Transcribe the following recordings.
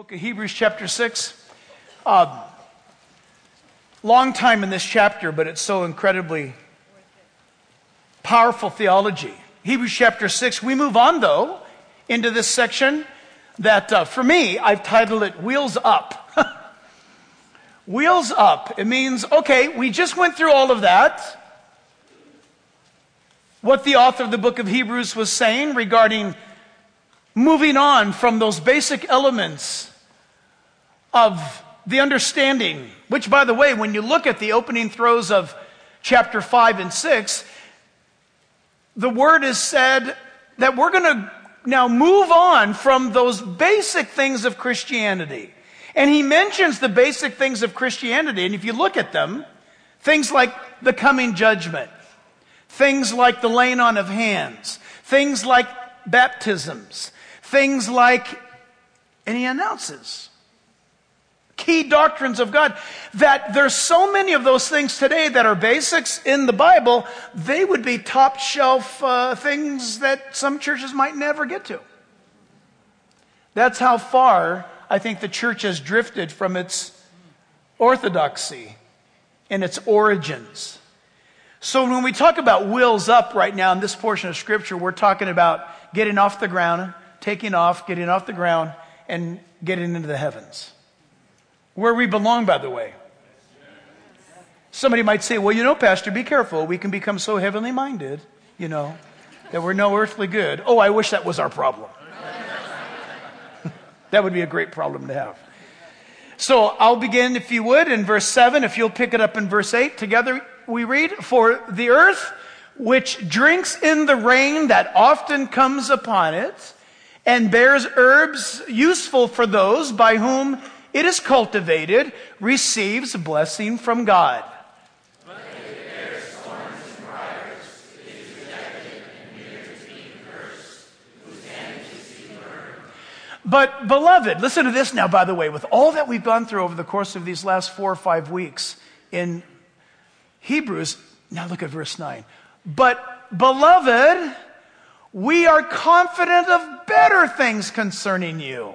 book of Hebrews, chapter 6. Um, long time in this chapter, but it's so incredibly powerful theology. Hebrews chapter 6. We move on, though, into this section that, uh, for me, I've titled it Wheels Up. Wheels Up. It means, okay, we just went through all of that. What the author of the book of Hebrews was saying regarding moving on from those basic elements of the understanding, which, by the way, when you look at the opening throws of chapter 5 and 6, the word is said that we're going to now move on from those basic things of Christianity. And he mentions the basic things of Christianity, and if you look at them, things like the coming judgment, things like the laying on of hands, things like baptisms, things like, and he announces key doctrines of God, that there's so many of those things today that are basics in the Bible, they would be top shelf uh, things that some churches might never get to. That's how far I think the church has drifted from its orthodoxy and its origins. So when we talk about wheels up right now in this portion of scripture, we're talking about getting off the ground, taking off, getting off the ground, and getting into the heavens. Where we belong, by the way. Somebody might say, well, you know, Pastor, be careful. We can become so heavenly minded, you know, that we're no earthly good. Oh, I wish that was our problem. that would be a great problem to have. So I'll begin, if you would, in verse 7. If you'll pick it up in verse 8. Together we read, For the earth which drinks in the rain that often comes upon it, and bears herbs useful for those by whom it is cultivated, receives blessing from God. But, beloved, listen to this now, by the way, with all that we've gone through over the course of these last four or five weeks in Hebrews, now look at verse 9. But, beloved, we are confident of better things concerning you.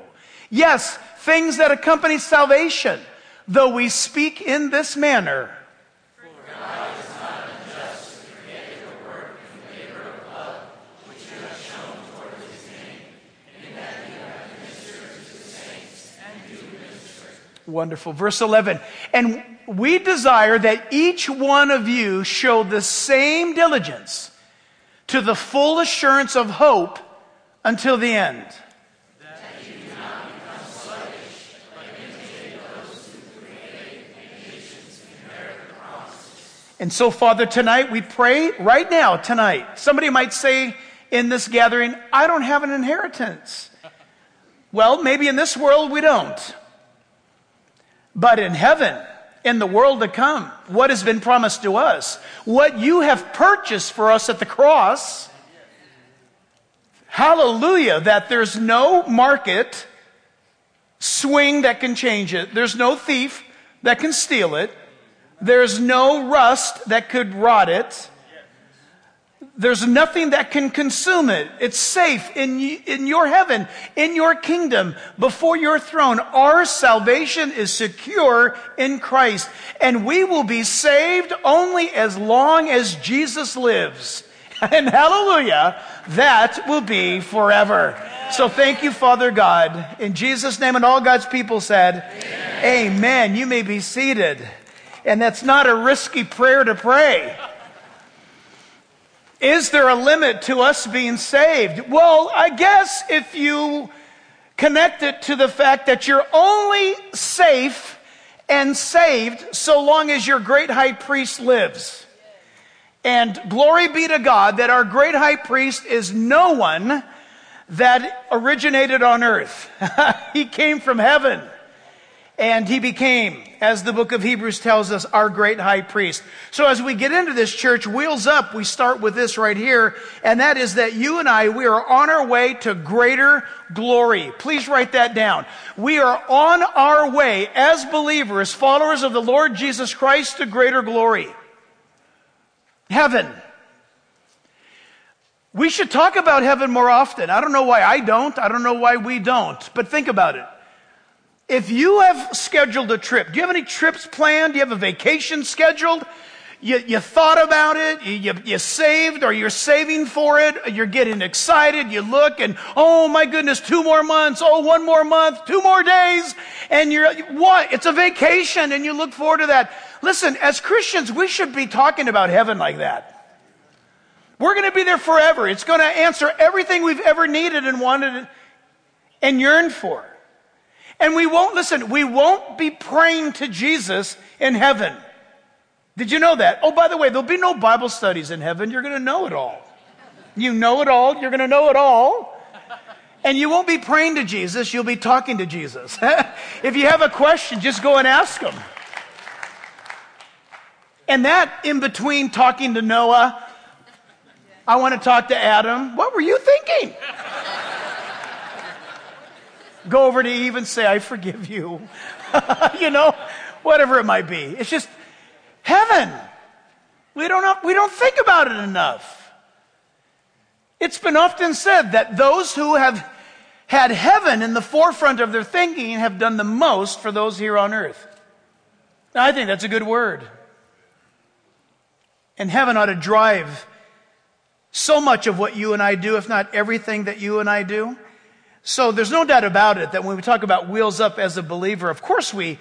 Yes, things that accompany salvation, though we speak in this manner. Wonderful. Verse 11. And we desire that each one of you show the same diligence to the full assurance of hope until the end. And so, Father, tonight we pray right now, tonight. Somebody might say in this gathering, I don't have an inheritance. Well, maybe in this world we don't. But in heaven, in the world to come, what has been promised to us, what you have purchased for us at the cross, hallelujah, that there's no market swing that can change it. There's no thief that can steal it. There's no rust that could rot it. There's nothing that can consume it. It's safe in, in your heaven, in your kingdom, before your throne. Our salvation is secure in Christ. And we will be saved only as long as Jesus lives. And hallelujah, that will be forever. So thank you, Father God. In Jesus' name, and all God's people said, Amen. Amen. You may be seated. And that's not a risky prayer to pray. Is there a limit to us being saved? Well, I guess if you connect it to the fact that you're only safe and saved so long as your great high priest lives. And glory be to God that our great high priest is no one that originated on earth. he came from heaven. And he became, as the book of Hebrews tells us, our great high priest. So as we get into this church, wheels up, we start with this right here, and that is that you and I, we are on our way to greater glory. Please write that down. We are on our way as believers, followers of the Lord Jesus Christ to greater glory. Heaven. We should talk about heaven more often. I don't know why I don't. I don't know why we don't. But think about it. If you have scheduled a trip, do you have any trips planned? Do you have a vacation scheduled? You, you thought about it, you, you, you saved or you're saving for it, you're getting excited, you look and, oh my goodness, two more months, oh, one more month, two more days, and you're, what? It's a vacation and you look forward to that. Listen, as Christians, we should be talking about heaven like that. We're going to be there forever. It's going to answer everything we've ever needed and wanted and yearned for. And we won't, listen, we won't be praying to Jesus in heaven. Did you know that? Oh, by the way, there'll be no Bible studies in heaven. You're going to know it all. You know it all. You're going to know it all. And you won't be praying to Jesus. You'll be talking to Jesus. if you have a question, just go and ask him. And that in between talking to Noah, I want to talk to Adam. What were you thinking? Go over to Eve and say, I forgive you. you know, whatever it might be. It's just, Heaven. We don't, we don't think about it enough. It's been often said that those who have had heaven in the forefront of their thinking have done the most for those here on earth. I think that's a good word. And heaven ought to drive so much of what you and I do, if not everything that you and I do. So there's no doubt about it that when we talk about wheels up as a believer, of course we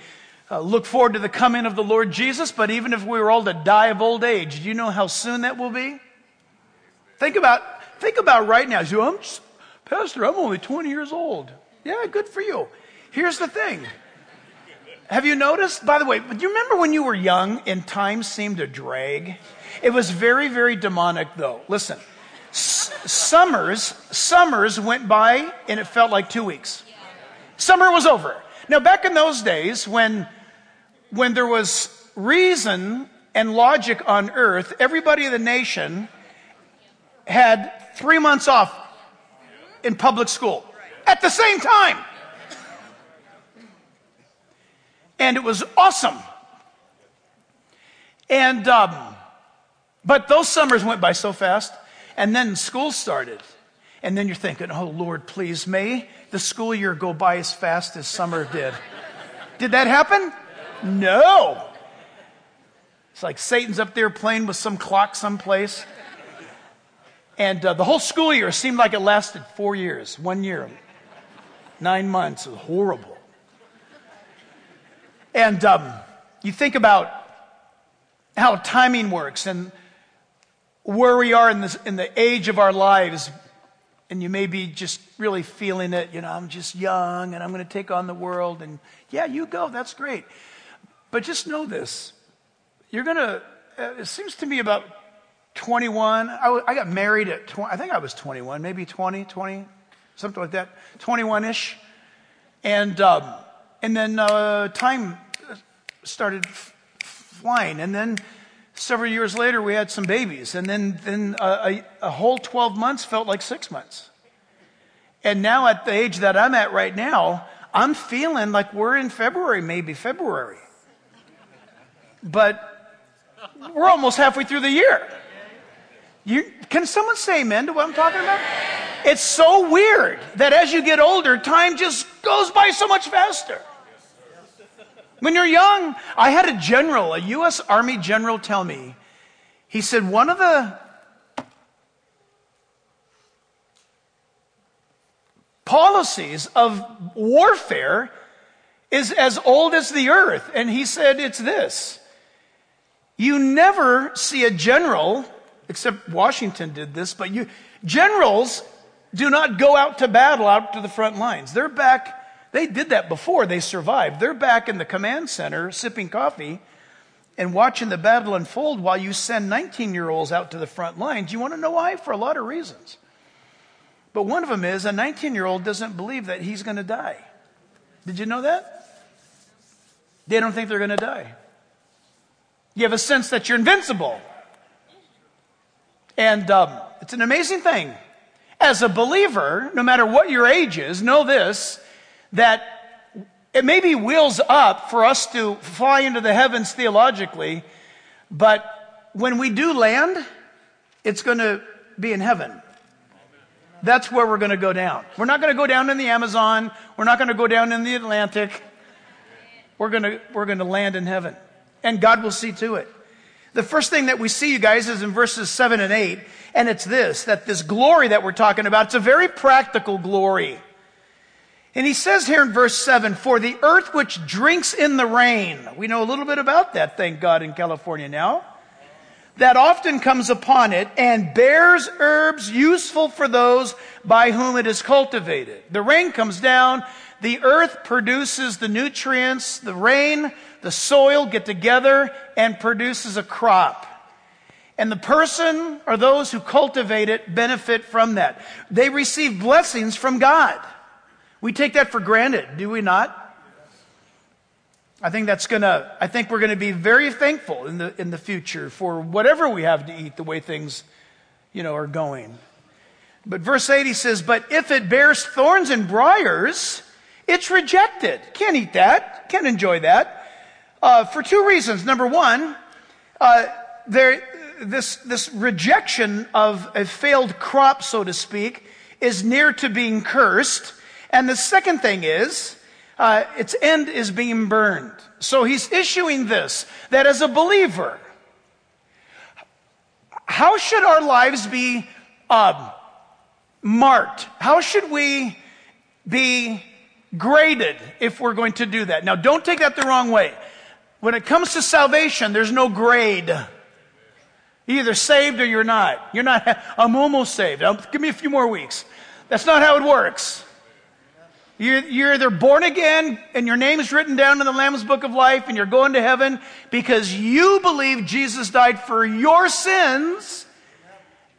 uh, look forward to the coming of the Lord Jesus, but even if we were all to die of old age, do you know how soon that will be? Think about, think about right now. You, I'm Pastor, I'm only 20 years old. Yeah, good for you. Here's the thing. Have you noticed, by the way, do you remember when you were young and time seemed to drag? It was very, very demonic though. Listen, summers, summers went by and it felt like two weeks. Summer was over. Now, back in those days, when, when there was reason and logic on earth, everybody in the nation had three months off in public school at the same time. And it was awesome. And, um, but those summers went by so fast. And then school started. And then you're thinking, oh Lord, please, may the school year go by as fast as summer did. Did that happen? No. It's like Satan's up there playing with some clock someplace. And uh, the whole school year seemed like it lasted four years, one year, nine months. It was horrible. And um, you think about how timing works and where we are in, this, in the age of our lives and you may be just really feeling it, you know, I'm just young and I'm going to take on the world. And yeah, you go, that's great. But just know this you're going to, uh, it seems to me about 21. I, w- I got married at 20, I think I was 21, maybe 20, 20, something like that, 21 ish. And, um, and then uh, time started f- flying. And then Several years later, we had some babies, and then, then a, a, a whole 12 months felt like six months. And now, at the age that I'm at right now, I'm feeling like we're in February, maybe February. But we're almost halfway through the year. You, can someone say amen to what I'm talking about? It's so weird that as you get older, time just goes by so much faster. When you're young, I had a general, a U.S. Army general tell me, he said, one of the policies of warfare is as old as the earth. And he said, it's this. You never see a general, except Washington did this, but you, generals do not go out to battle out to the front lines. They're back they did that before, they survived. They're back in the command center sipping coffee and watching the battle unfold while you send 19 year olds out to the front lines. You want to know why? For a lot of reasons. But one of them is a 19 year old doesn't believe that he's going to die. Did you know that? They don't think they're going to die. You have a sense that you're invincible. And um, it's an amazing thing. As a believer, no matter what your age is, know this that it maybe wheels up for us to fly into the heavens theologically, but when we do land, it's going to be in heaven. That's where we're going to go down. We're not going to go down in the Amazon. We're not going to go down in the Atlantic. we're going to we're going to land in heaven. And God will see to it. The first thing that we see, you guys, is in verses 7 and 8, and it's this that this glory that we're talking about, it's a very practical glory. And he says here in verse 7 For the earth which drinks in the rain, we know a little bit about that, thank God, in California now, that often comes upon it and bears herbs useful for those by whom it is cultivated. The rain comes down, the earth produces the nutrients, the rain, the soil get together and produces a crop. And the person or those who cultivate it benefit from that. They receive blessings from God. We take that for granted, do we not? I think that's gonna, I think we're gonna be very thankful in the, in the future for whatever we have to eat, the way things, you know, are going. But verse 80 says, But if it bears thorns and briars, it's rejected. Can't eat that. Can't enjoy that. Uh, for two reasons. Number one, uh, there, this, this rejection of a failed crop, so to speak, is near to being cursed. And the second thing is, uh, its end is being burned. So he's issuing this, that as a believer, how should our lives be um, marked? How should we be graded if we're going to do that? Now, don't take that the wrong way. When it comes to salvation, there's no grade. You're either saved or you're not. You're not, I'm almost saved. Give me a few more weeks. That's not how it works. You're, either born again and your name is written down in the Lamb's Book of Life and you're going to heaven because you believe Jesus died for your sins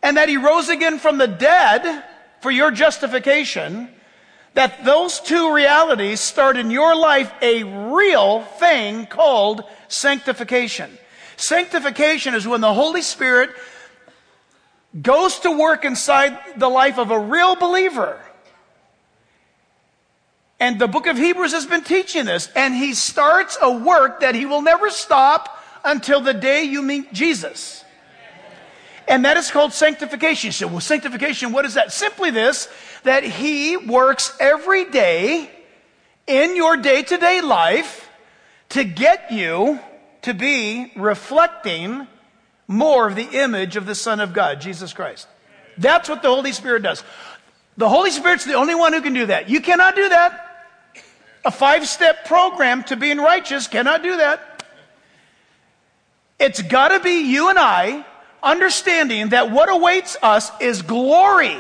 and that he rose again from the dead for your justification that those two realities start in your life a real thing called sanctification. Sanctification is when the Holy Spirit goes to work inside the life of a real believer. And the book of Hebrews has been teaching this. And he starts a work that he will never stop until the day you meet Jesus. And that is called sanctification. So, well, sanctification, what is that? Simply this that He works every day in your day to day life to get you to be reflecting more of the image of the Son of God, Jesus Christ. That's what the Holy Spirit does. The Holy Spirit's the only one who can do that. You cannot do that. A five step program to being righteous cannot do that. It's got to be you and I understanding that what awaits us is glory.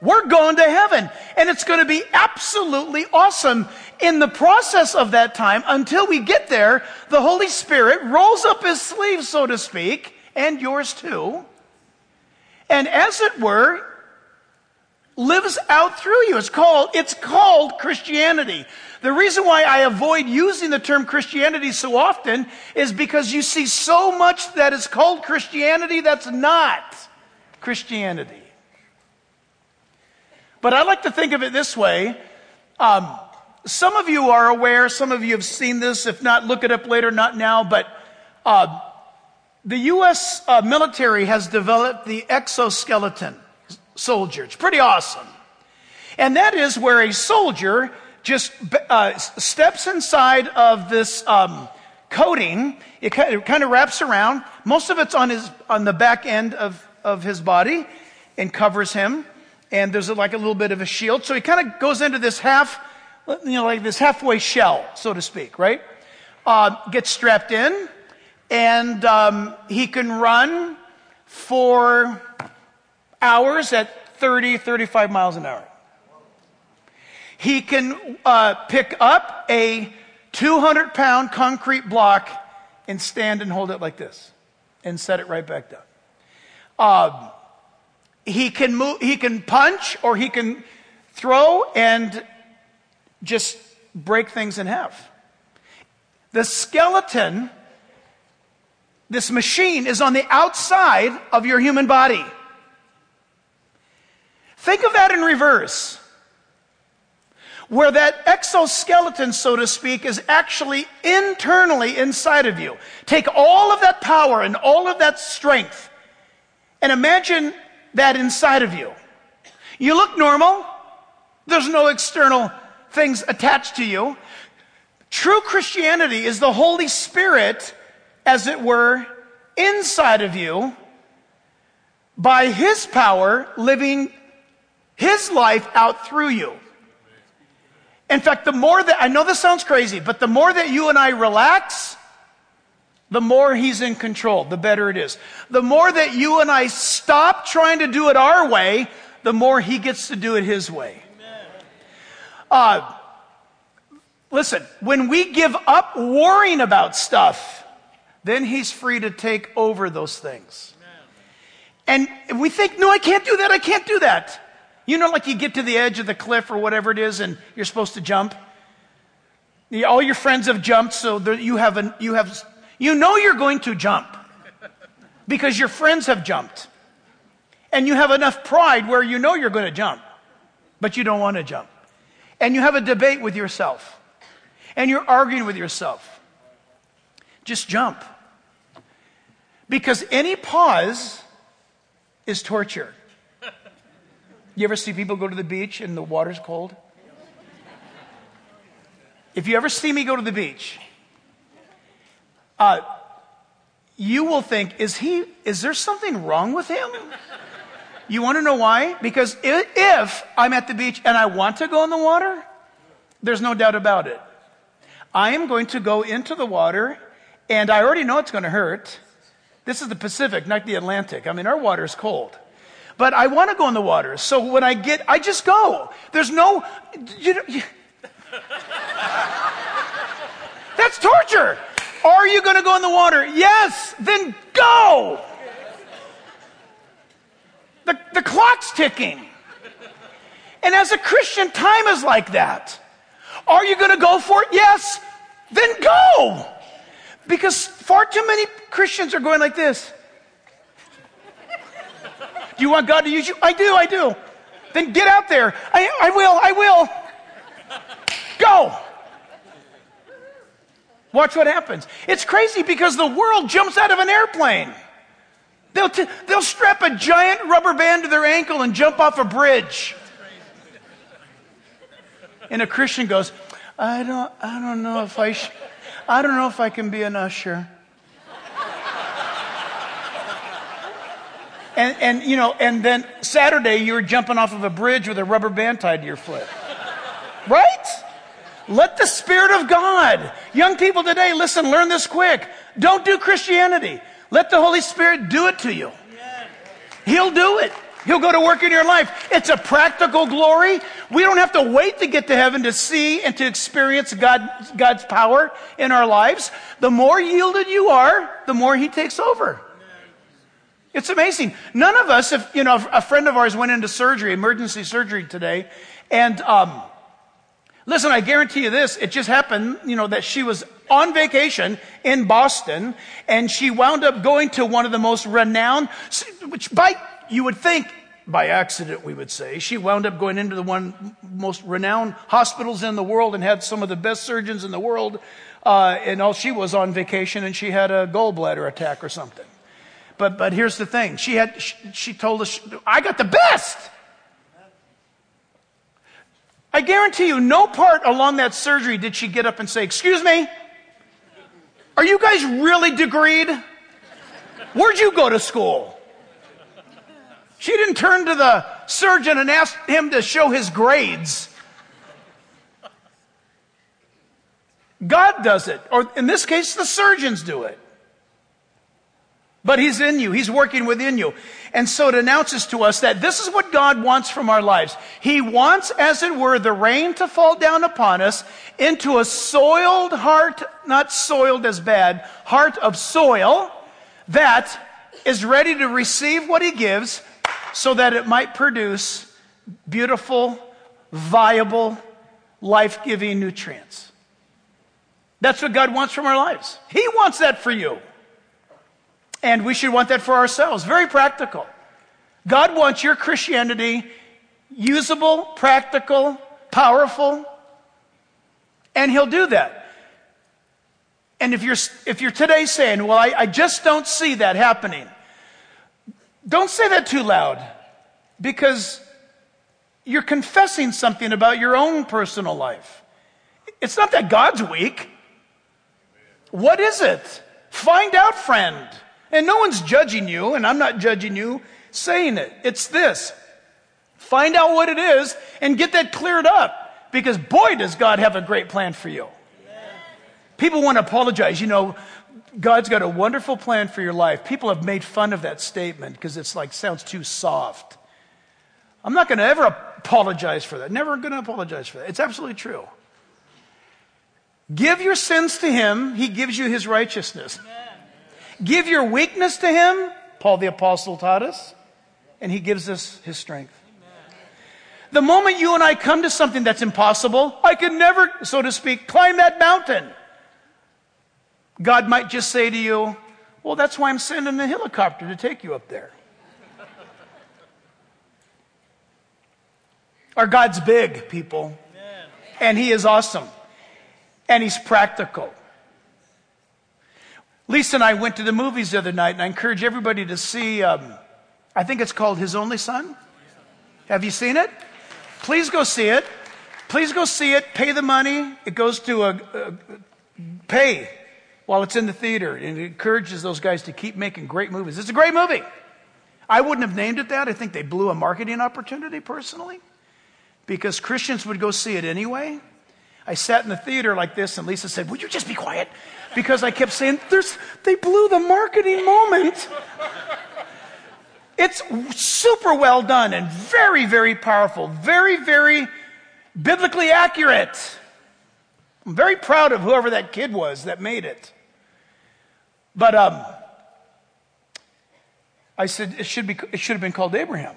We're going to heaven and it's going to be absolutely awesome. In the process of that time, until we get there, the Holy Spirit rolls up his sleeves, so to speak, and yours too. And as it were, lives out through you. It's called, it's called Christianity. The reason why I avoid using the term Christianity so often is because you see so much that is called Christianity that's not Christianity. But I like to think of it this way. Um, some of you are aware, some of you have seen this. If not, look it up later, not now. But uh, the U.S. Uh, military has developed the exoskeleton soldier. It's pretty awesome. And that is where a soldier just uh, steps inside of this um, coating. It kind, of, wraps around. Most of it's on his on the back end of, of his body and covers him and there's like a little bit of a shield. So he kind of goes into this half, you know, like this halfway shell, so to speak, right? Uh, gets strapped in, and um, he can run for hours at 30, 35 miles an hour. He can uh, pick up a 200 pound concrete block and stand and hold it like this and set it right back down. Uh, he can move, he can punch or he can throw and just break things in half. The skeleton, this machine is on the outside of your human body. Think of that in reverse. Where that exoskeleton, so to speak, is actually internally inside of you. Take all of that power and all of that strength and imagine that inside of you. You look normal. There's no external things attached to you. True Christianity is the Holy Spirit, as it were, inside of you by His power living His life out through you. In fact, the more that, I know this sounds crazy, but the more that you and I relax, the more He's in control, the better it is. The more that you and I stop trying to do it our way, the more He gets to do it His way. Uh, listen, when we give up worrying about stuff, then He's free to take over those things. And we think, no, I can't do that, I can't do that. You know, like you get to the edge of the cliff or whatever it is and you're supposed to jump. All your friends have jumped, so you have, you have, you know you're going to jump because your friends have jumped. And you have enough pride where you know you're going to jump, but you don't want to jump. And you have a debate with yourself. And you're arguing with yourself. Just jump. Because any pause is torture. You ever see people go to the beach and the water's cold? If you ever see me go to the beach, uh, you will think, is he, is there something wrong with him? You want to know why? Because if I'm at the beach and I want to go in the water, there's no doubt about it. I am going to go into the water and I already know it's going to hurt. This is the Pacific, not the Atlantic. I mean, our water is cold. But I want to go in the water. So when I get, I just go. There's no, you know, you, that's torture. Are you going to go in the water? Yes. Then go. The, the clock's ticking. And as a Christian, time is like that. Are you going to go for it? Yes. Then go. Because far too many Christians are going like this. Do you want God to use you? I do, I do. Then get out there. I, I will, I will. Go. Watch what happens. It's crazy because the world jumps out of an airplane. They'll, t- they'll strap a giant rubber band to their ankle and jump off a bridge. And a Christian goes, I don't, I don't know if I, sh- I don't know if I can be an usher. And, and, you know, and then Saturday you were jumping off of a bridge with a rubber band tied to your foot. Right? Let the Spirit of God, young people today, listen, learn this quick. Don't do Christianity. Let the Holy Spirit do it to you. He'll do it. He'll go to work in your life. It's a practical glory. We don't have to wait to get to heaven to see and to experience God, God's power in our lives. The more yielded you are, the more He takes over. It's amazing. None of us, if, you know, a friend of ours went into surgery, emergency surgery today, and, um, listen, I guarantee you this, it just happened, you know, that she was on vacation in Boston, and she wound up going to one of the most renowned, which by, you would think, by accident, we would say, she wound up going into the one most renowned hospitals in the world and had some of the best surgeons in the world. Uh, and all she was on vacation and she had a gallbladder attack or something. But, but here's the thing. She had, she, she told us, I got the best. I guarantee you, no part along that surgery did she get up and say, excuse me, are you guys really degreed? Where'd you go to school? She didn't turn to the surgeon and ask him to show his grades. God does it, or in this case, the surgeons do it. But He's in you. He's working within you. And so it announces to us that this is what God wants from our lives. He wants, as it were, the rain to fall down upon us into a soiled heart, not soiled as bad, heart of soil that is ready to receive what He gives so that it might produce beautiful, viable, life-giving nutrients. That's what God wants from our lives. He wants that for you. And we should want that for ourselves. Very practical. God wants your Christianity usable, practical, powerful, and He'll do that. And if you're, if you're today saying, well, I, I just don't see that happening, don't say that too loud because you're confessing something about your own personal life. It's not that God's weak. What is it? Find out, friend. And no one's judging you, and I'm not judging you saying it. It's this. Find out what it is and get that cleared up. Because boy, does God have a great plan for you. People want to apologize. You know, God's got a wonderful plan for your life. People have made fun of that statement because it's like sounds too soft. I'm not going to ever apologize for that. Never going to apologize for that. It's absolutely true. Give your sins to him, he gives you his righteousness. Amen. Give your weakness to him, Paul the apostle taught us, and he gives us his strength. Amen. The moment you and I come to something that's impossible, I can never, so to speak, climb that mountain. God might just say to you, Well, that's why I'm sending a helicopter to take you up there. Our God's big, people. And He is awesome. And He's practical. Lisa and I went to the movies the other night, and I encourage everybody to see, um, I think it's called His Only Son. Have you seen it? Please go see it. Please go see it. Pay the money. It goes to a, a pay while it's in the theater. And it encourages those guys to keep making great movies. It's a great movie. I wouldn't have named it that. I think they blew a marketing opportunity personally because Christians would go see it anyway. I sat in the theater like this, and Lisa said, Would you just be quiet? Because I kept saying, They blew the marketing moment. It's super well done and very, very powerful, very, very biblically accurate. I'm very proud of whoever that kid was that made it. But um, I said it should be. It should have been called Abraham.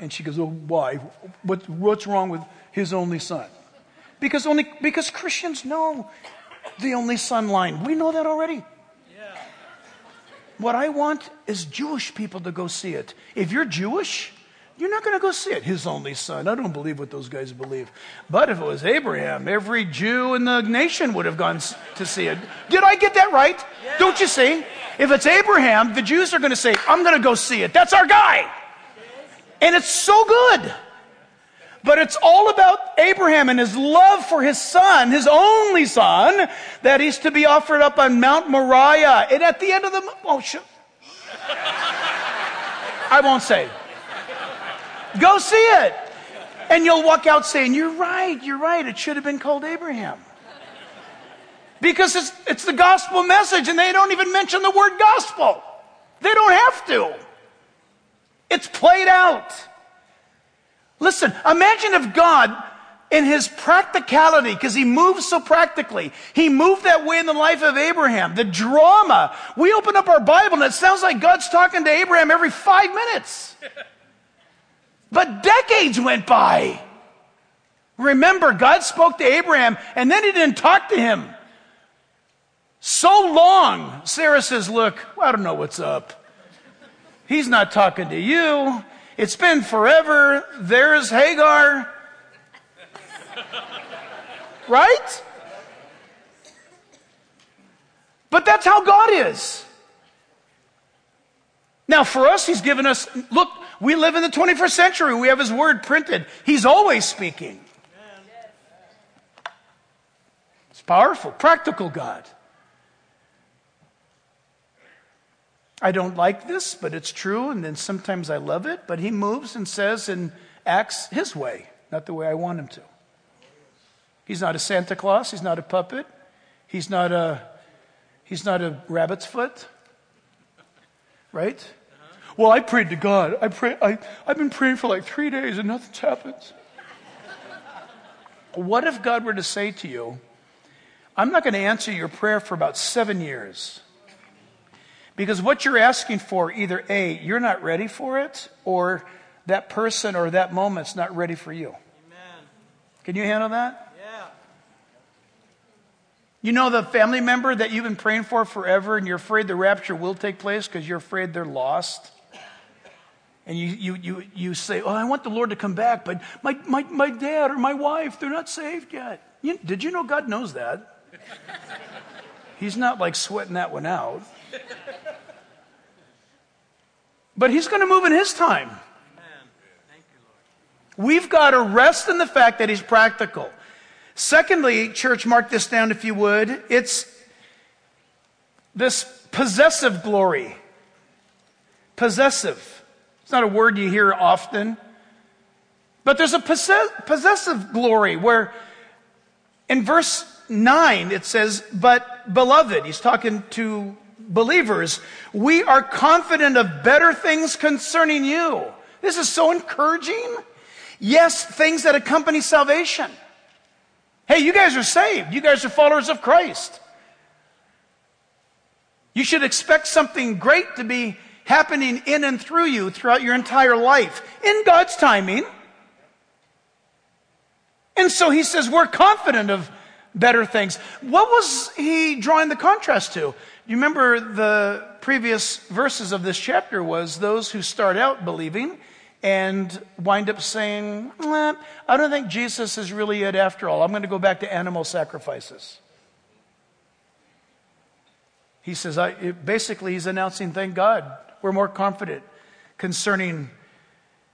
And she goes, "Oh, why? What, what's wrong with his only son?" Because only because Christians know the only son line. We know that already. Yeah. What I want is Jewish people to go see it. If you're Jewish, you're not going to go see it. His only son. I don't believe what those guys believe. But if it was Abraham, every Jew in the nation would have gone to see it. Did I get that right? Yeah. Don't you see? If it's Abraham, the Jews are going to say, I'm going to go see it. That's our guy. And it's so good. But it's all about Abraham and his love for his son, his only son, that he's to be offered up on Mount Moriah. And at the end of the, oh, sh- I won't say. Go see it. And you'll walk out saying, You're right, you're right. It should have been called Abraham. Because it's, it's the gospel message, and they don't even mention the word gospel. They don't have to. It's played out. Listen, imagine if God, in his practicality, because he moves so practically, he moved that way in the life of Abraham. The drama. We open up our Bible and it sounds like God's talking to Abraham every five minutes. But decades went by. Remember, God spoke to Abraham and then he didn't talk to him. So long, Sarah says, Look, I don't know what's up. He's not talking to you. It's been forever. There's Hagar. right? But that's how God is. Now, for us, He's given us, look, we live in the 21st century. We have His Word printed. He's always speaking. It's powerful, practical God. I don't like this, but it's true, and then sometimes I love it. But He moves and says and acts His way, not the way I want Him to. He's not a Santa Claus. He's not a puppet. He's not a, he's not a rabbit's foot. Right? Well, I prayed to God. I pray, I, I've been praying for like three days and nothing's happened. what if God were to say to you, I'm not going to answer your prayer for about seven years? Because what you're asking for, either A, you're not ready for it, or that person or that moment's not ready for you. Amen. Can you handle that? Yeah. You know the family member that you've been praying for forever and you're afraid the rapture will take place because you're afraid they're lost? And you, you, you, you say, Oh, I want the Lord to come back, but my, my, my dad or my wife, they're not saved yet. You, did you know God knows that? He's not like sweating that one out. But He's going to move in His time. We've got to rest in the fact that He's practical. Secondly, church, mark this down if you would. It's this possessive glory. Possessive. It's not a word you hear often. But there's a possess- possessive glory where in verse 9 it says, But beloved, he's talking to believers, we are confident of better things concerning you. This is so encouraging. Yes, things that accompany salvation. Hey, you guys are saved. You guys are followers of Christ. You should expect something great to be happening in and through you throughout your entire life in God's timing. And so he says, we're confident of better things. What was he drawing the contrast to? You remember the previous verses of this chapter was those who start out believing and wind up saying, eh, I don't think Jesus is really it after all. I'm going to go back to animal sacrifices. He says, I, basically, he's announcing, thank God, we're more confident concerning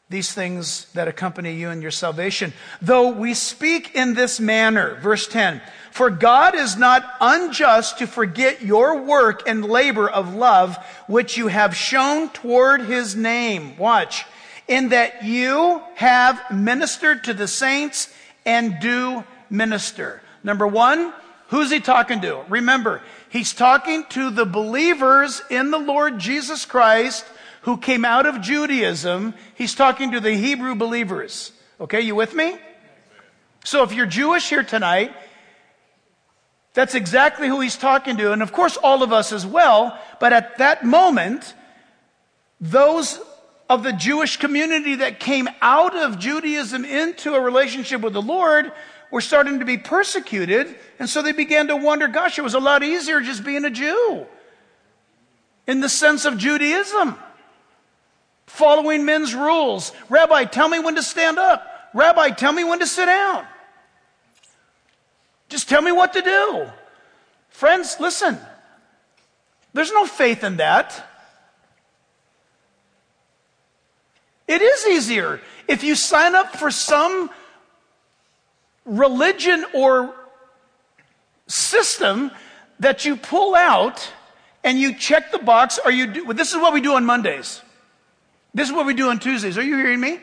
these things that accompany you in your salvation. Though we speak in this manner, verse 10, for God is not unjust to forget your work and labor of love, which you have shown toward his name. Watch in that you have ministered to the saints and do minister. Number one, who's he talking to? Remember, he's talking to the believers in the Lord Jesus Christ who came out of Judaism. He's talking to the Hebrew believers. Okay, you with me? So if you're Jewish here tonight, that's exactly who he's talking to. And of course, all of us as well. But at that moment, those of the Jewish community that came out of Judaism into a relationship with the Lord were starting to be persecuted. And so they began to wonder, gosh, it was a lot easier just being a Jew in the sense of Judaism. Following men's rules. Rabbi, tell me when to stand up. Rabbi, tell me when to sit down. Just tell me what to do. Friends, listen. There's no faith in that. It is easier. If you sign up for some religion or system that you pull out and you check the box, are you do, this is what we do on Mondays. This is what we do on Tuesdays. Are you hearing me?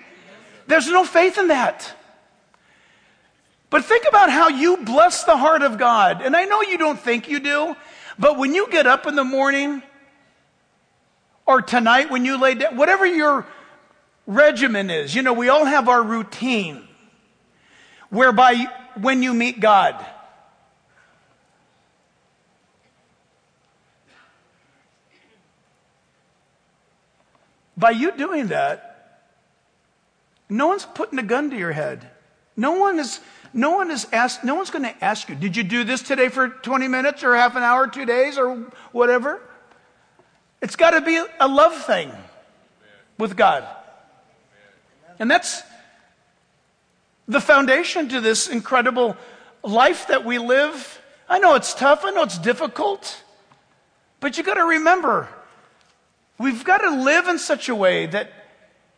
There's no faith in that. But think about how you bless the heart of God. And I know you don't think you do, but when you get up in the morning or tonight when you lay down, whatever your regimen is. You know, we all have our routine whereby when you meet God, by you doing that, no one's putting a gun to your head. No one is, no one is asked, no one's going to ask you, did you do this today for 20 minutes or half an hour, two days or whatever? It's got to be a love thing with God. And that's the foundation to this incredible life that we live. I know it's tough, I know it's difficult, but you got to remember, we've got to live in such a way that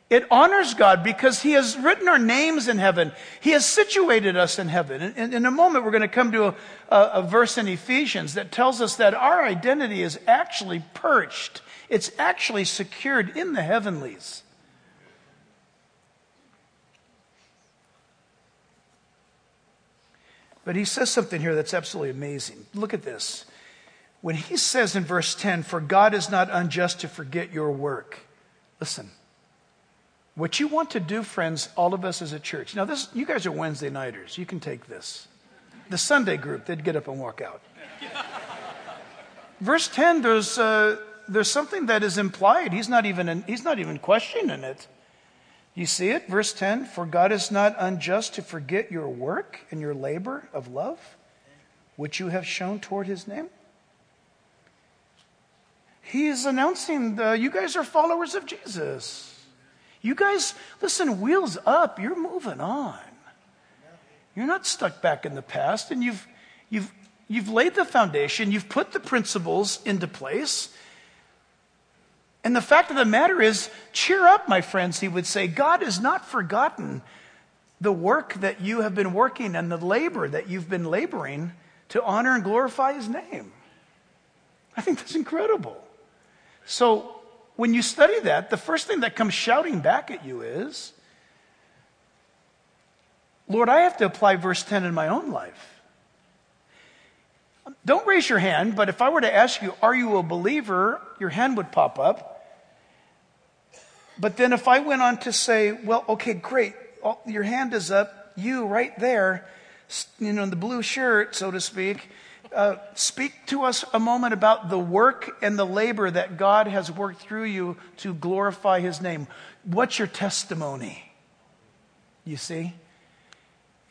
it honors God because He has written our names in heaven. He has situated us in heaven. In, in a moment, we're going to come to a, a, a verse in Ephesians that tells us that our identity is actually perched, it's actually secured in the heavenlies. But he says something here that's absolutely amazing. Look at this. When he says in verse 10, For God is not unjust to forget your work. Listen. What you want to do, friends, all of us as a church. Now, this, you guys are Wednesday nighters. You can take this. The Sunday group, they'd get up and walk out. Verse 10, there's, uh, there's something that is implied. He's not, even in, he's not even questioning it. You see it? Verse 10 For God is not unjust to forget your work and your labor of love, which you have shown toward his name. He is announcing, the, you guys are followers of Jesus. You guys, listen, wheels up, you're moving on. You're not stuck back in the past, and you've, you've, you've laid the foundation, you've put the principles into place, and the fact of the matter is, cheer up, my friends, he would say. God has not forgotten the work that you have been working and the labor that you've been laboring to honor and glorify his name. I think that's incredible. So when you study that, the first thing that comes shouting back at you is, Lord, I have to apply verse 10 in my own life. Don't raise your hand, but if I were to ask you, Are you a believer? your hand would pop up. But then if I went on to say, Well, okay, great, your hand is up, you right there, you know, in the blue shirt, so to speak. Uh, speak to us a moment about the work and the labor that God has worked through you to glorify His name. What's your testimony? You see? You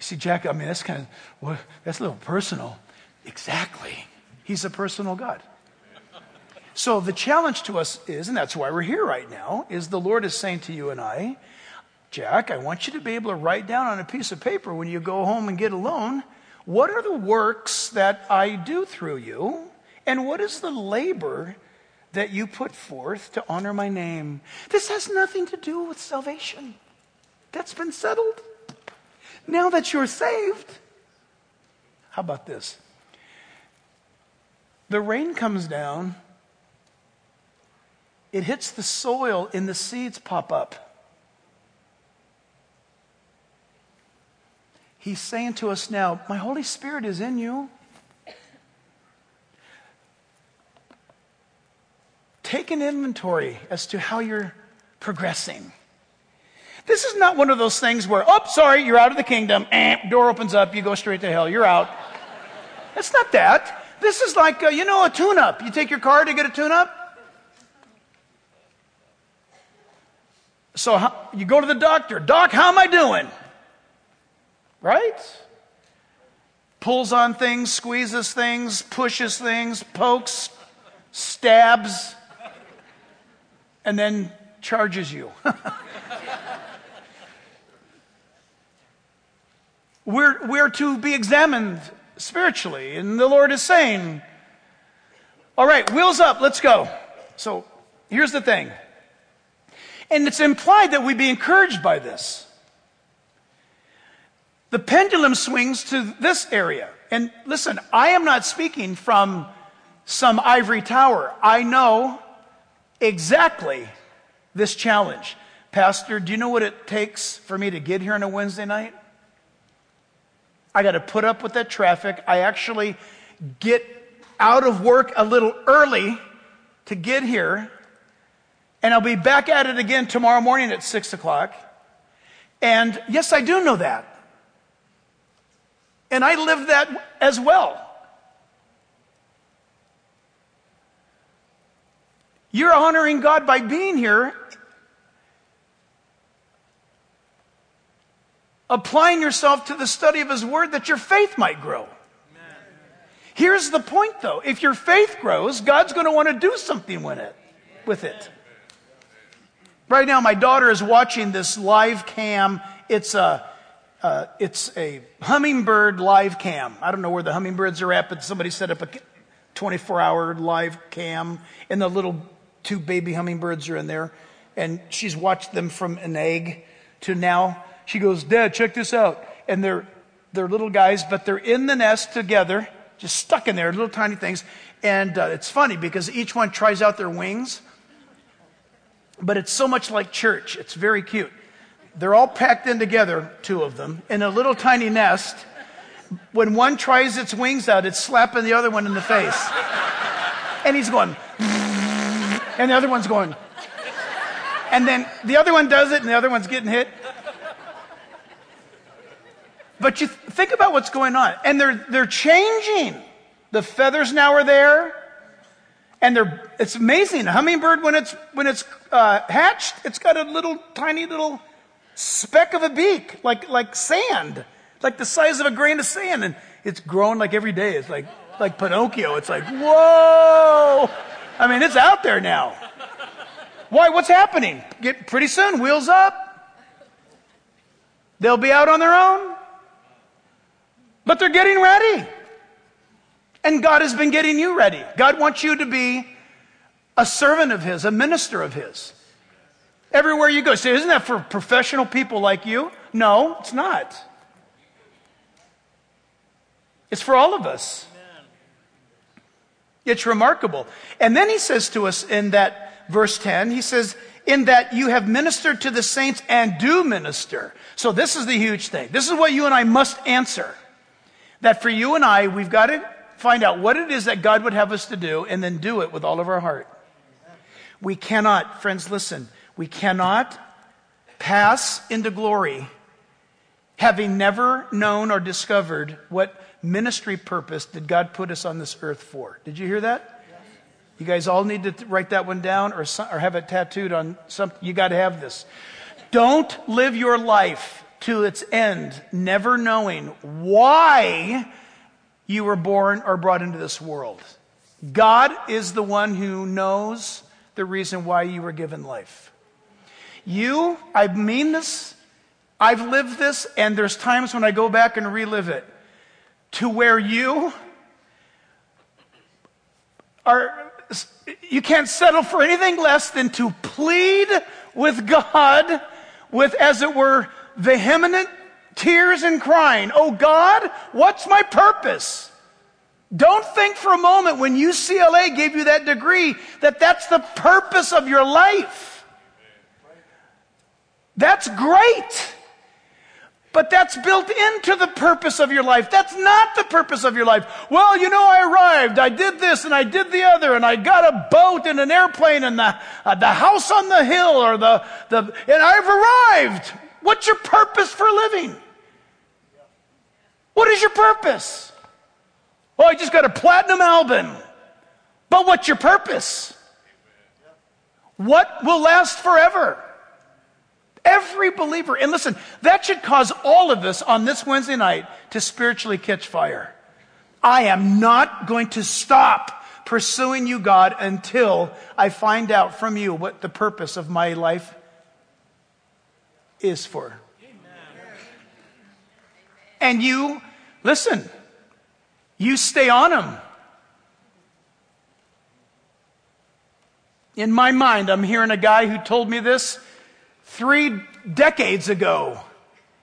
see, Jack, I mean, that's kind of, well, that's a little personal. Exactly. He's a personal God. So the challenge to us is, and that's why we're here right now, is the Lord is saying to you and I, Jack, I want you to be able to write down on a piece of paper when you go home and get alone, what are the works that I do through you? And what is the labor that you put forth to honor my name? This has nothing to do with salvation. That's been settled. Now that you're saved, how about this? The rain comes down, it hits the soil, and the seeds pop up. He's saying to us now, My Holy Spirit is in you. Take an inventory as to how you're progressing. This is not one of those things where, oh, sorry, you're out of the kingdom. Eh, door opens up, you go straight to hell, you're out. It's not that. This is like, uh, you know, a tune up. You take your car to get a tune up. So how, you go to the doctor. Doc, how am I doing? Right? Pulls on things, squeezes things, pushes things, pokes, stabs, and then charges you. we're, we're to be examined spiritually. And the Lord is saying, All right, wheels up, let's go. So here's the thing. And it's implied that we be encouraged by this. The pendulum swings to this area. And listen, I am not speaking from some ivory tower. I know exactly this challenge. Pastor, do you know what it takes for me to get here on a Wednesday night? I got to put up with that traffic. I actually get out of work a little early to get here. And I'll be back at it again tomorrow morning at six o'clock. And yes, I do know that. And I live that as well. You're honoring God by being here applying yourself to the study of His Word that your faith might grow. Here's the point though. If your faith grows, God's going to want to do something with it. With it. Right now, my daughter is watching this live cam. It's a, uh, it's a hummingbird live cam. I don't know where the hummingbirds are at, but somebody set up a 24 hour live cam, and the little two baby hummingbirds are in there. And she's watched them from an egg to now she goes, Dad, check this out. And they're, they're little guys, but they're in the nest together, just stuck in there, little tiny things. And uh, it's funny because each one tries out their wings, but it's so much like church. It's very cute. They're all packed in together, two of them, in a little tiny nest. When one tries its wings out, it's slapping the other one in the face. And he's going, and the other one's going. And then the other one does it, and the other one's getting hit. But you think about what's going on. And they're, they're changing. The feathers now are there. And they're, it's amazing. A hummingbird, when it's, when it's uh, hatched, it's got a little tiny little speck of a beak, like, like sand, like the size of a grain of sand. And it's grown like every day. It's like, like Pinocchio. It's like, whoa. I mean, it's out there now. Why? What's happening? Get pretty soon, wheels up. They'll be out on their own. But they're getting ready. And God has been getting you ready. God wants you to be a servant of His, a minister of His. Everywhere you go. So isn't that for professional people like you? No, it's not. It's for all of us. It's remarkable. And then he says to us in that verse 10, he says, in that you have ministered to the saints and do minister. So this is the huge thing. This is what you and I must answer. That for you and I, we've got to find out what it is that God would have us to do and then do it with all of our heart. We cannot, friends, listen, we cannot pass into glory having never known or discovered what ministry purpose did God put us on this earth for. Did you hear that? You guys all need to write that one down or, or have it tattooed on something. You got to have this. Don't live your life to its end, never knowing why you were born or brought into this world. God is the one who knows the reason why you were given life. You, I mean this, I've lived this, and there's times when I go back and relive it to where you are, you can't settle for anything less than to plead with God with, as it were, vehement tears and crying, Oh God, what's my purpose? Don't think for a moment when UCLA gave you that degree that that's the purpose of your life. That's great. But that's built into the purpose of your life. That's not the purpose of your life. Well, you know, I arrived. I did this and I did the other and I got a boat and an airplane and the, uh, the house on the hill or the, the, and I've arrived. What's your purpose for living? What is your purpose? Oh, I just got a platinum album. But what's your purpose? What will last forever? Every believer. And listen, that should cause all of us on this Wednesday night to spiritually catch fire. I am not going to stop pursuing you, God, until I find out from you what the purpose of my life is for. And you, listen, you stay on them. In my mind, I'm hearing a guy who told me this three decades ago.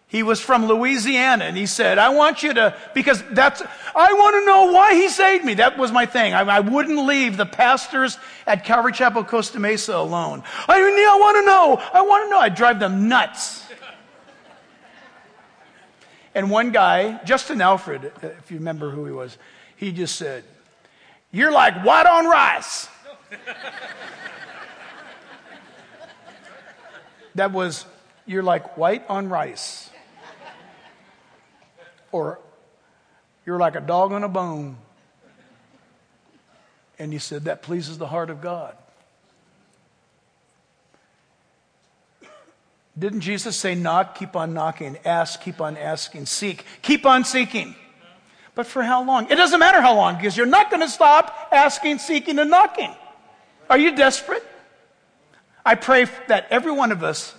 He was from Louisiana and he said, I want you to, because that's, I want to know why he saved me. That was my thing. I, I wouldn't leave the pastors at Calvary Chapel Costa Mesa alone. I, I want to know. I want to know. I'd drive them nuts. And one guy, Justin Alfred, if you remember who he was, he just said, You're like white on rice. That was, you're like white on rice. Or you're like a dog on a bone. And he said, that pleases the heart of God. Didn't Jesus say, knock, keep on knocking, ask, keep on asking, seek, keep on seeking? But for how long? It doesn't matter how long because you're not going to stop asking, seeking, and knocking. Are you desperate? I pray that every one of us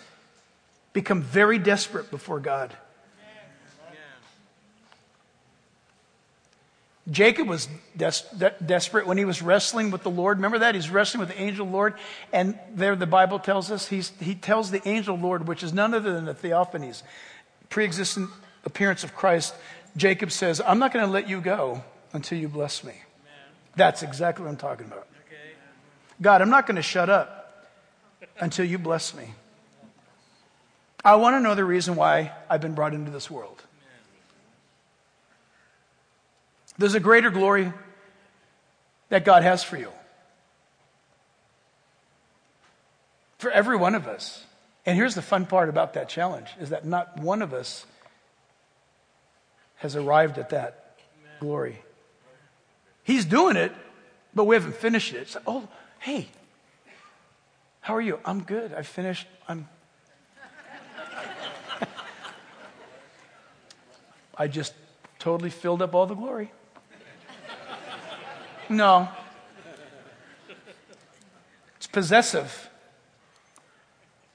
become very desperate before God. Jacob was des- de- desperate when he was wrestling with the Lord. Remember that? He's wrestling with the angel Lord. And there the Bible tells us, he's, he tells the angel Lord, which is none other than the theophanies, pre existent appearance of Christ. Jacob says, I'm not going to let you go until you bless me. Amen. That's exactly what I'm talking about. Okay. God, I'm not going to shut up until you bless me. I want to know the reason why I've been brought into this world. There's a greater glory that God has for you. For every one of us. And here's the fun part about that challenge is that not one of us has arrived at that glory. He's doing it, but we haven't finished it. So, oh, hey, how are you? I'm good. I finished. I'm. I just totally filled up all the glory. No. It's possessive.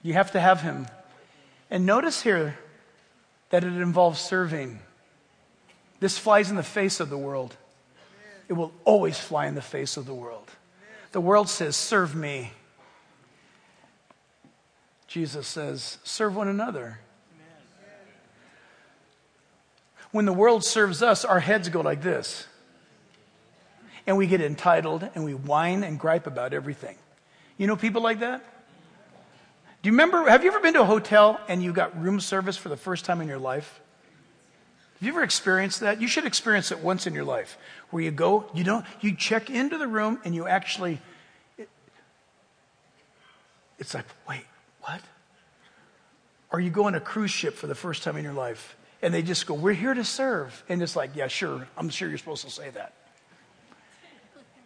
You have to have him. And notice here that it involves serving. This flies in the face of the world. It will always fly in the face of the world. The world says, Serve me. Jesus says, serve one another. When the world serves us, our heads go like this. And we get entitled and we whine and gripe about everything. You know people like that? Do you remember? Have you ever been to a hotel and you got room service for the first time in your life? Have you ever experienced that? You should experience it once in your life where you go, you don't, you check into the room and you actually, it, it's like, wait, what? Or you go on a cruise ship for the first time in your life and they just go, we're here to serve. And it's like, yeah, sure, I'm sure you're supposed to say that.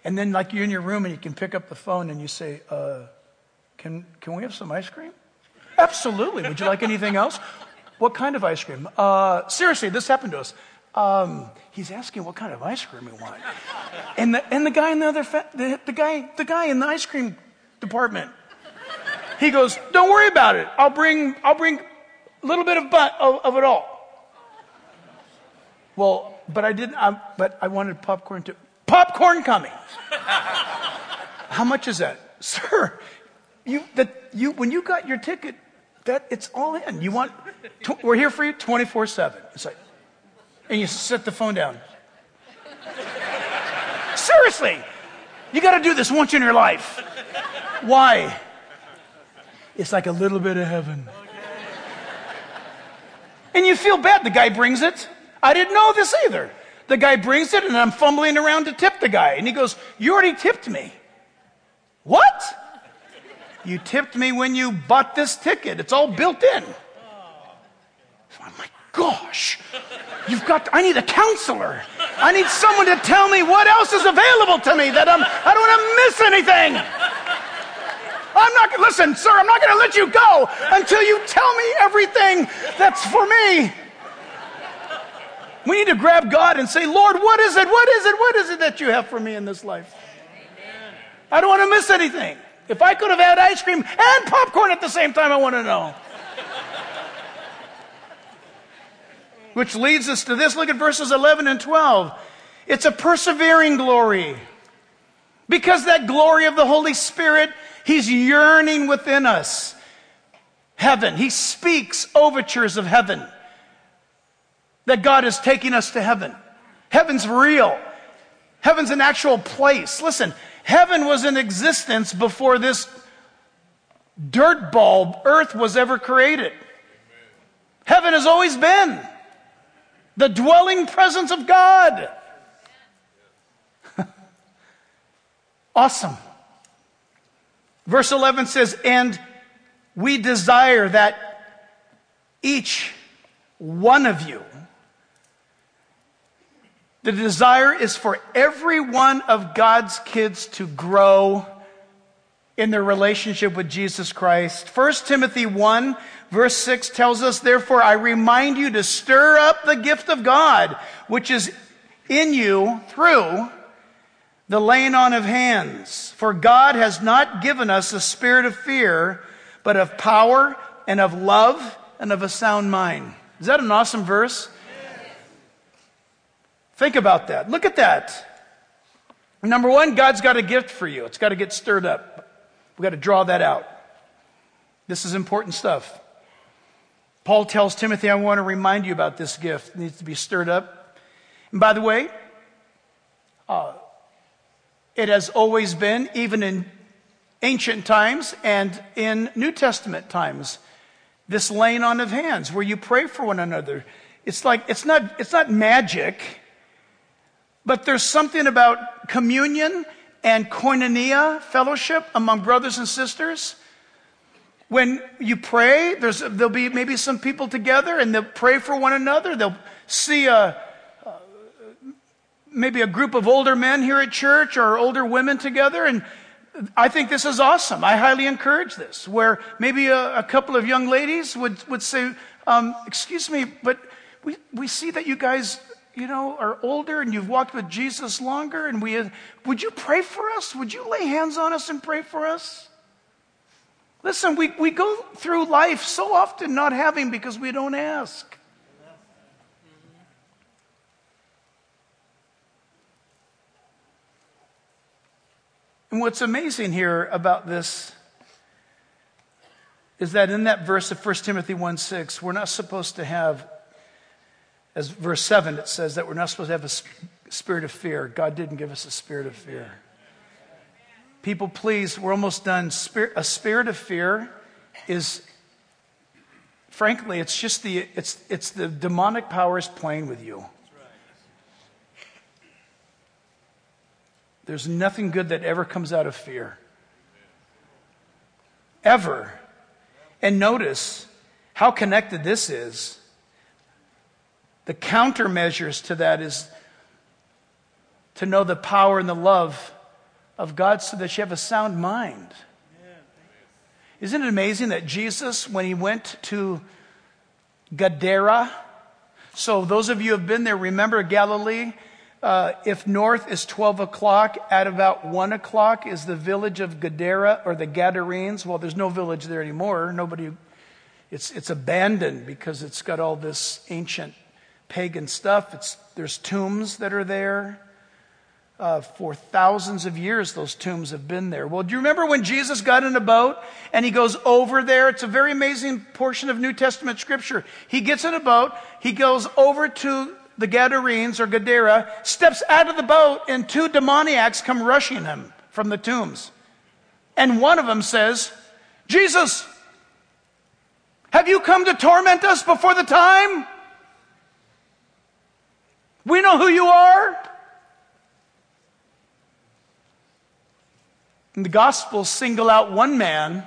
And then, like, you're in your room and you can pick up the phone and you say, uh, can, can we have some ice cream? Absolutely. Would you like anything else? What kind of ice cream? Uh, seriously, this happened to us. Um, he's asking what kind of ice cream we want. And the, and the guy in the other, fa- the, the, guy, the guy in the ice cream department, he goes, don't worry about it. I'll bring, I'll bring a little bit of, butt of, of it all. Well, but I didn't, I, but I wanted popcorn too. Popcorn coming. How much is that? Sir, you, that you, when you got your ticket, that it's all in. You want, tw- we're here for you 24 7. It's like, and you set the phone down. Seriously, you got to do this once in your life. Why? It's like a little bit of heaven. And you feel bad. The guy brings it. I didn't know this either. The guy brings it, and I'm fumbling around to tip the guy. And he goes, You already tipped me. What? You tipped me when you bought this ticket. It's all built in. Oh, I'm like, Gosh, you've got, to, I need a counselor. I need someone to tell me what else is available to me that I'm, I don't want to miss anything. I'm not, listen, sir, I'm not going to let you go until you tell me everything that's for me. We need to grab God and say, Lord, what is it? What is it? What is it that you have for me in this life? Amen. I don't want to miss anything. If I could have had ice cream and popcorn at the same time, I want to know. Which leads us to this. Look at verses 11 and 12. It's a persevering glory. Because that glory of the Holy Spirit, He's yearning within us. Heaven. He speaks overtures of heaven that God is taking us to heaven. Heaven's real. Heaven's an actual place. Listen, heaven was in existence before this dirt bulb earth was ever created. Heaven has always been the dwelling presence of God. Awesome. Verse 11 says, And we desire that each one of you the desire is for every one of God's kids to grow in their relationship with Jesus Christ. 1 Timothy 1 verse 6 tells us, therefore I remind you to stir up the gift of God, which is in you through the laying on of hands. For God has not given us a spirit of fear, but of power and of love and of a sound mind. Is that an awesome verse? Think about that. Look at that. Number one, God's got a gift for you. It's got to get stirred up. We've got to draw that out. This is important stuff. Paul tells Timothy, I want to remind you about this gift. It needs to be stirred up. And by the way, uh, it has always been, even in ancient times and in New Testament times, this laying on of hands where you pray for one another. It's like, it's not, it's not magic. But there's something about communion and koinonia, fellowship among brothers and sisters. When you pray, there'll be maybe some people together and they'll pray for one another. They'll see a, maybe a group of older men here at church or older women together. And I think this is awesome. I highly encourage this, where maybe a, a couple of young ladies would, would say, um, Excuse me, but we, we see that you guys you know, are older and you've walked with Jesus longer, and we, would you pray for us? Would you lay hands on us and pray for us? Listen, we, we go through life so often not having because we don't ask. And what's amazing here about this is that in that verse of 1 Timothy 1 6, we're not supposed to have, as verse 7, it says that we're not supposed to have a spirit of fear. God didn't give us a spirit of fear. People, please, we're almost done. A spirit of fear is, frankly, it's just the, it's, it's the demonic powers playing with you. There's nothing good that ever comes out of fear. Ever. And notice how connected this is. The countermeasures to that is to know the power and the love of God so that you have a sound mind. Isn't it amazing that Jesus, when he went to Gadara, so those of you who have been there, remember Galilee? Uh, if north is 12 o'clock, at about 1 o'clock is the village of Gadara or the Gadarenes. Well, there's no village there anymore. Nobody, it's, it's abandoned because it's got all this ancient pagan stuff. It's, there's tombs that are there. Uh, for thousands of years, those tombs have been there. Well, do you remember when Jesus got in a boat and he goes over there? It's a very amazing portion of New Testament scripture. He gets in a boat, he goes over to the Gadarenes or Gadara, steps out of the boat, and two demoniacs come rushing him from the tombs. And one of them says, Jesus, have you come to torment us before the time? We know who you are. And the Gospels single out one man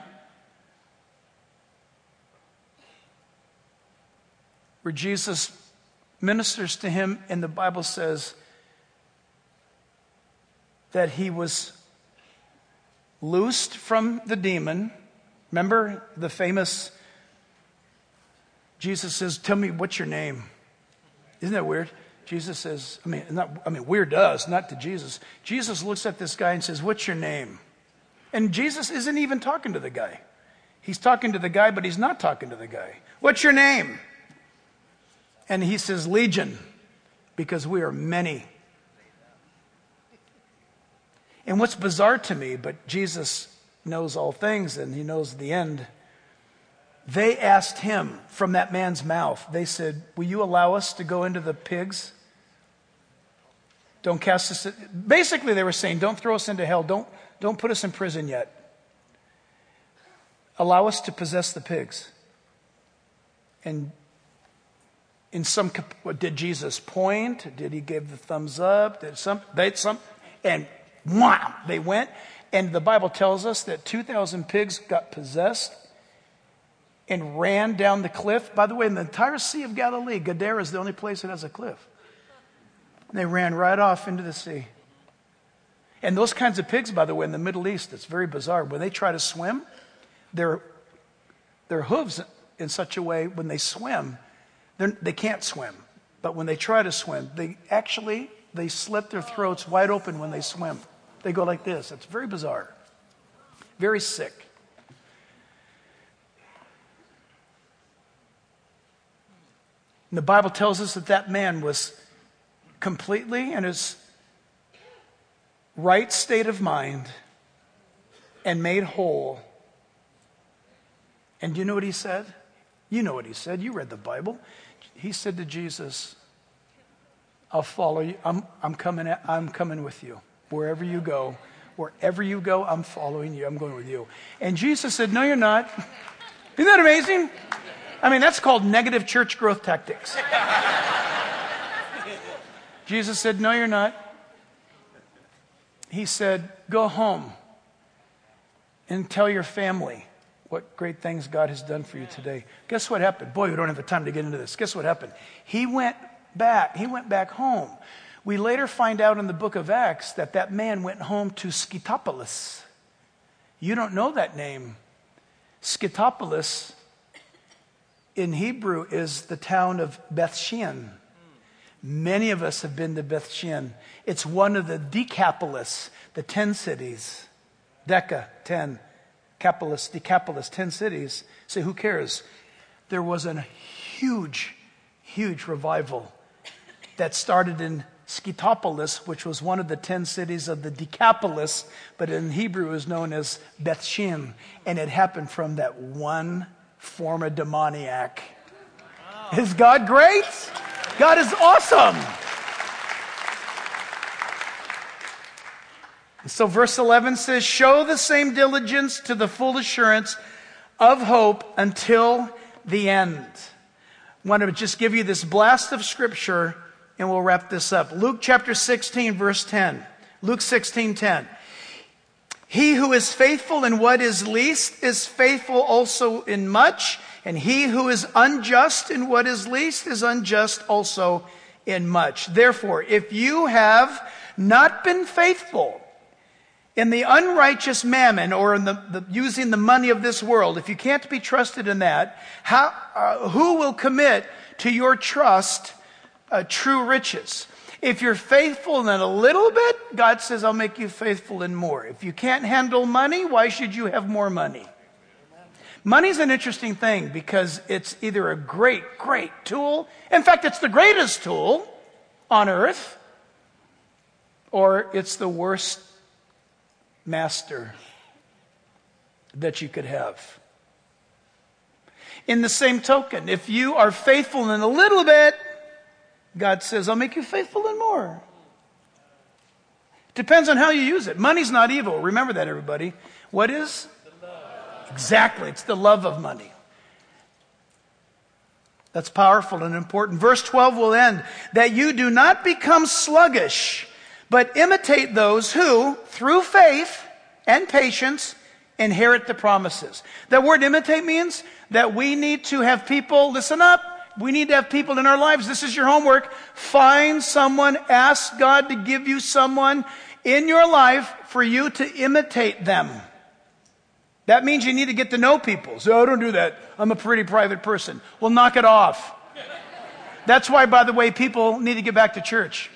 where Jesus ministers to him, and the Bible says that he was loosed from the demon. Remember the famous Jesus says, Tell me what's your name. Isn't that weird? Jesus says, I mean, not, I mean, weird does, not to Jesus. Jesus looks at this guy and says, What's your name? And Jesus isn't even talking to the guy. He's talking to the guy, but he's not talking to the guy. What's your name? And he says, Legion, because we are many. And what's bizarre to me, but Jesus knows all things and he knows the end. They asked him from that man's mouth, they said, Will you allow us to go into the pigs? Don't cast us. Basically, they were saying, Don't throw us into hell. Don't, don't put us in prison yet. Allow us to possess the pigs. And in some, did Jesus point? Did he give the thumbs up? Did some, they, some, and wow, they went. And the Bible tells us that 2,000 pigs got possessed and ran down the cliff. By the way, in the entire Sea of Galilee, Gadara is the only place that has a cliff. And they ran right off into the sea. And those kinds of pigs, by the way, in the Middle East, it's very bizarre. When they try to swim, their, their hooves in such a way, when they swim, they're, they can not swim, but when they try to swim, they actually they slit their throats wide open when they swim. They go like this. It's very bizarre. Very sick. And the Bible tells us that that man was completely in his right state of mind and made whole. And do you know what he said? You know what he said. You read the Bible he said to Jesus, I'll follow you. I'm, I'm, coming, I'm coming with you. Wherever you go, wherever you go, I'm following you. I'm going with you. And Jesus said, No, you're not. Isn't that amazing? I mean, that's called negative church growth tactics. Jesus said, No, you're not. He said, Go home and tell your family what great things God has done for you today. Guess what happened? Boy, we don't have the time to get into this. Guess what happened? He went back. He went back home. We later find out in the book of Acts that that man went home to Scythopolis. You don't know that name. Scythopolis in Hebrew is the town of Bethshean. Many of us have been to Bethshean. It's one of the Decapolis, the 10 cities. Deca, 10. Decapolis, Decapolis, 10 cities. Say, who cares? There was a huge, huge revival that started in Scythopolis, which was one of the ten cities of the Decapolis, but in Hebrew is known as Bethshean. And it happened from that one former demoniac. Wow. Is God great? God is awesome. So, verse 11 says, Show the same diligence to the full assurance of hope until the end. I want to just give you this blast of scripture and we'll wrap this up. Luke chapter 16, verse 10. Luke 16, 10. He who is faithful in what is least is faithful also in much, and he who is unjust in what is least is unjust also in much. Therefore, if you have not been faithful in the unrighteous mammon or in the, the using the money of this world, if you can't be trusted in that, how, uh, who will commit to your trust uh, true riches. If you're faithful in a little bit, God says, I'll make you faithful in more. If you can't handle money, why should you have more money? Money's an interesting thing because it's either a great, great tool. In fact, it's the greatest tool on earth, or it's the worst master that you could have. In the same token, if you are faithful in a little bit, God says, I'll make you faithful in more. Depends on how you use it. Money's not evil. Remember that, everybody. What is? Exactly. It's the love of money. That's powerful and important. Verse 12 will end that you do not become sluggish, but imitate those who, through faith and patience, inherit the promises. That word imitate means that we need to have people, listen up, we need to have people in our lives. This is your homework. Find someone, ask God to give you someone in your life for you to imitate them. That means you need to get to know people. So, oh, don't do that. I'm a pretty private person. Well, knock it off. That's why, by the way, people need to get back to church.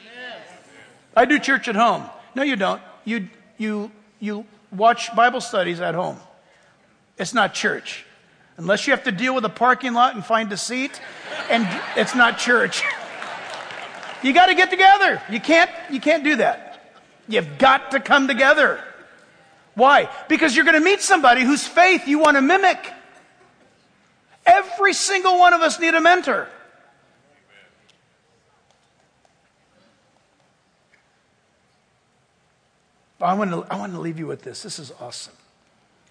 I do church at home. No, you don't. You, you, you watch Bible studies at home. It's not church. Unless you have to deal with a parking lot and find a seat, and it's not church. You got to get together. You can't, you can't do that. You've got to come together. Why? Because you're going to meet somebody whose faith you want to mimic. Every single one of us need a mentor. I want, to, I want to leave you with this. This is awesome.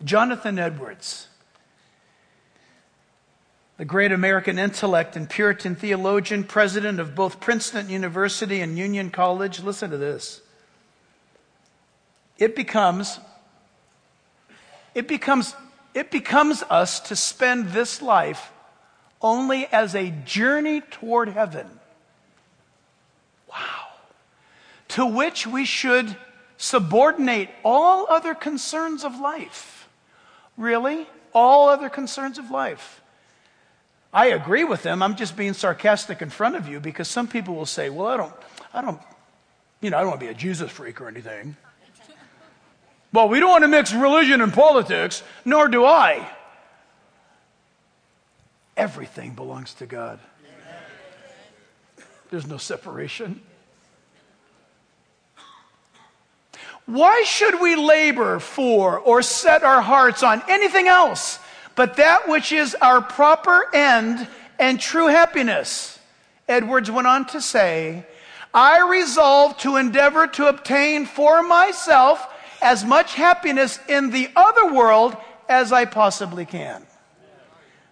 Jonathan Edwards the great American intellect and Puritan theologian, president of both Princeton University and Union College. Listen to this. It becomes, it becomes, it becomes us to spend this life only as a journey toward heaven. Wow. To which we should subordinate all other concerns of life. Really? All other concerns of life. I agree with them. I'm just being sarcastic in front of you because some people will say, well, I don't, I don't, you know, I don't want to be a Jesus freak or anything. well, we don't want to mix religion and politics, nor do I. Everything belongs to God. There's no separation. Why should we labor for or set our hearts on anything else but that which is our proper end and true happiness. Edwards went on to say, I resolve to endeavor to obtain for myself as much happiness in the other world as I possibly can.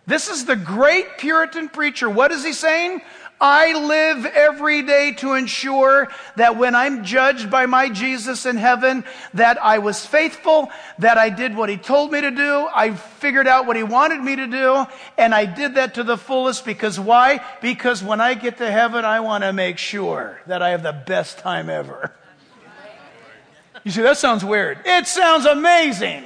This is the great Puritan preacher. What is he saying? I live every day to ensure that when I'm judged by my Jesus in heaven, that I was faithful, that I did what he told me to do, I figured out what he wanted me to do, and I did that to the fullest because why? Because when I get to heaven, I want to make sure that I have the best time ever. You see, that sounds weird. It sounds amazing.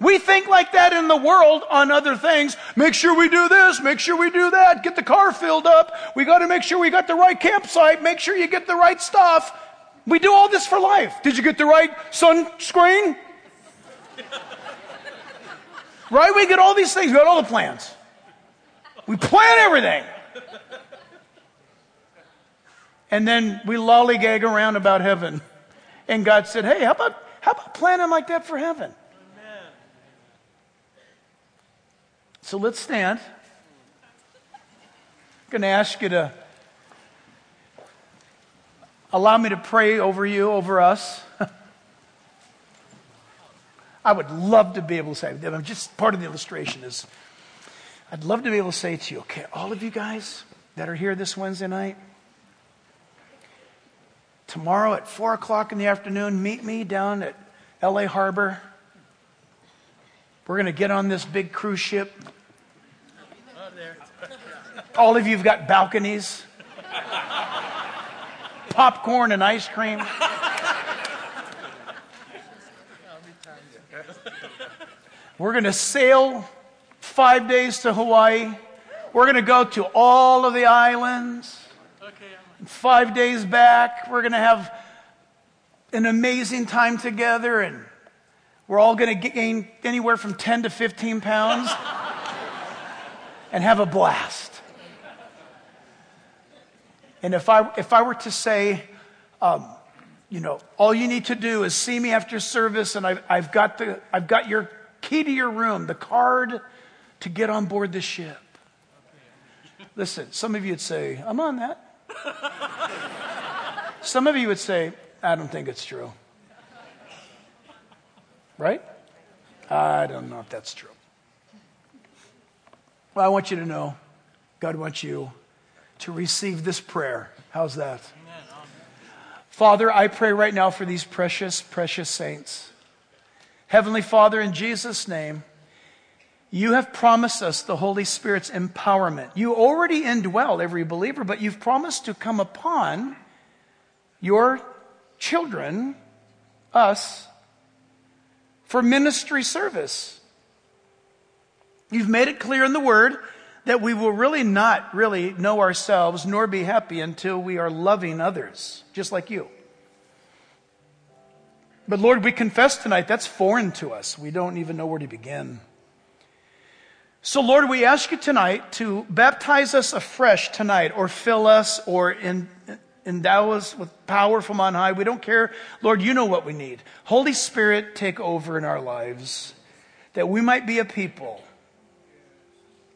We think like that in the world on other things. Make sure we do this, make sure we do that, get the car filled up. We got to make sure we got the right campsite, make sure you get the right stuff. We do all this for life. Did you get the right sunscreen? right? We get all these things, we got all the plans. We plan everything. And then we lollygag around about heaven. And God said, Hey, how about, how about planning like that for heaven? Amen. So let's stand. I'm going to ask you to allow me to pray over you, over us. I would love to be able to say, I'm just part of the illustration is, I'd love to be able to say to you, okay, all of you guys that are here this Wednesday night, tomorrow at 4 o'clock in the afternoon, meet me down at LA Harbor. We're going to get on this big cruise ship. All of you have got balconies, popcorn and ice cream. We're going to sail five days to Hawaii. We're going to go to all of the islands. Five days back, we're going to have an amazing time together, and we're all going to gain anywhere from 10 to 15 pounds and have a blast. And if I, if I were to say, um, you know, all you need to do is see me after service, and I've, I've, got, the, I've got your key to your room, the card to get on board the ship. Listen, some of you would say, I'm on that. some of you would say, I don't think it's true. Right? I don't know if that's true. Well, I want you to know God wants you to receive this prayer. How's that? Father, I pray right now for these precious, precious saints. Heavenly Father, in Jesus' name, you have promised us the Holy Spirit's empowerment. You already indwell every believer, but you've promised to come upon your children, us, for ministry service. You've made it clear in the Word that we will really not really know ourselves nor be happy until we are loving others, just like you. But Lord, we confess tonight that's foreign to us. We don't even know where to begin. So, Lord, we ask you tonight to baptize us afresh tonight, or fill us, or in, endow us with power from on high. We don't care. Lord, you know what we need. Holy Spirit, take over in our lives that we might be a people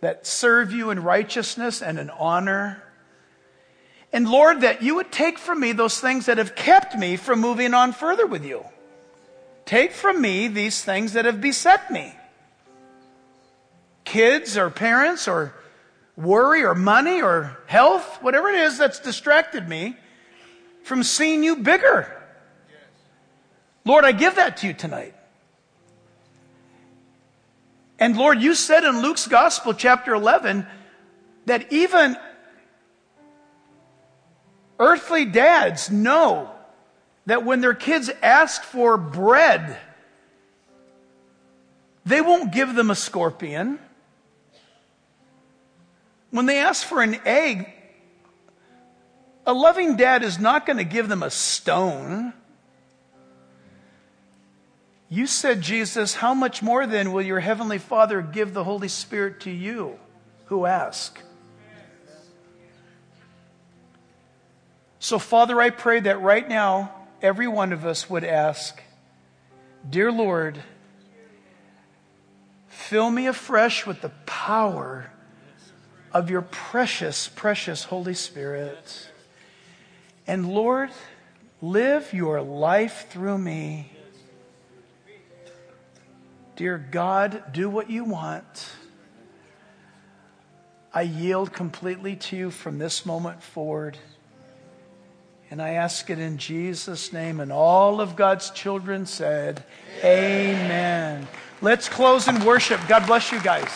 that serve you in righteousness and in honor. And Lord, that you would take from me those things that have kept me from moving on further with you. Take from me these things that have beset me kids or parents or worry or money or health, whatever it is that's distracted me from seeing you bigger. Lord, I give that to you tonight. And Lord, you said in Luke's Gospel, chapter 11, that even earthly dads know that when their kids ask for bread, they won't give them a scorpion. When they ask for an egg, a loving dad is not going to give them a stone. You said, Jesus, how much more then will your heavenly Father give the Holy Spirit to you who ask? So, Father, I pray that right now, every one of us would ask, Dear Lord, fill me afresh with the power of your precious, precious Holy Spirit. And Lord, live your life through me. Dear God, do what you want. I yield completely to you from this moment forward. And I ask it in Jesus' name. And all of God's children said, Amen. Amen. Let's close in worship. God bless you guys.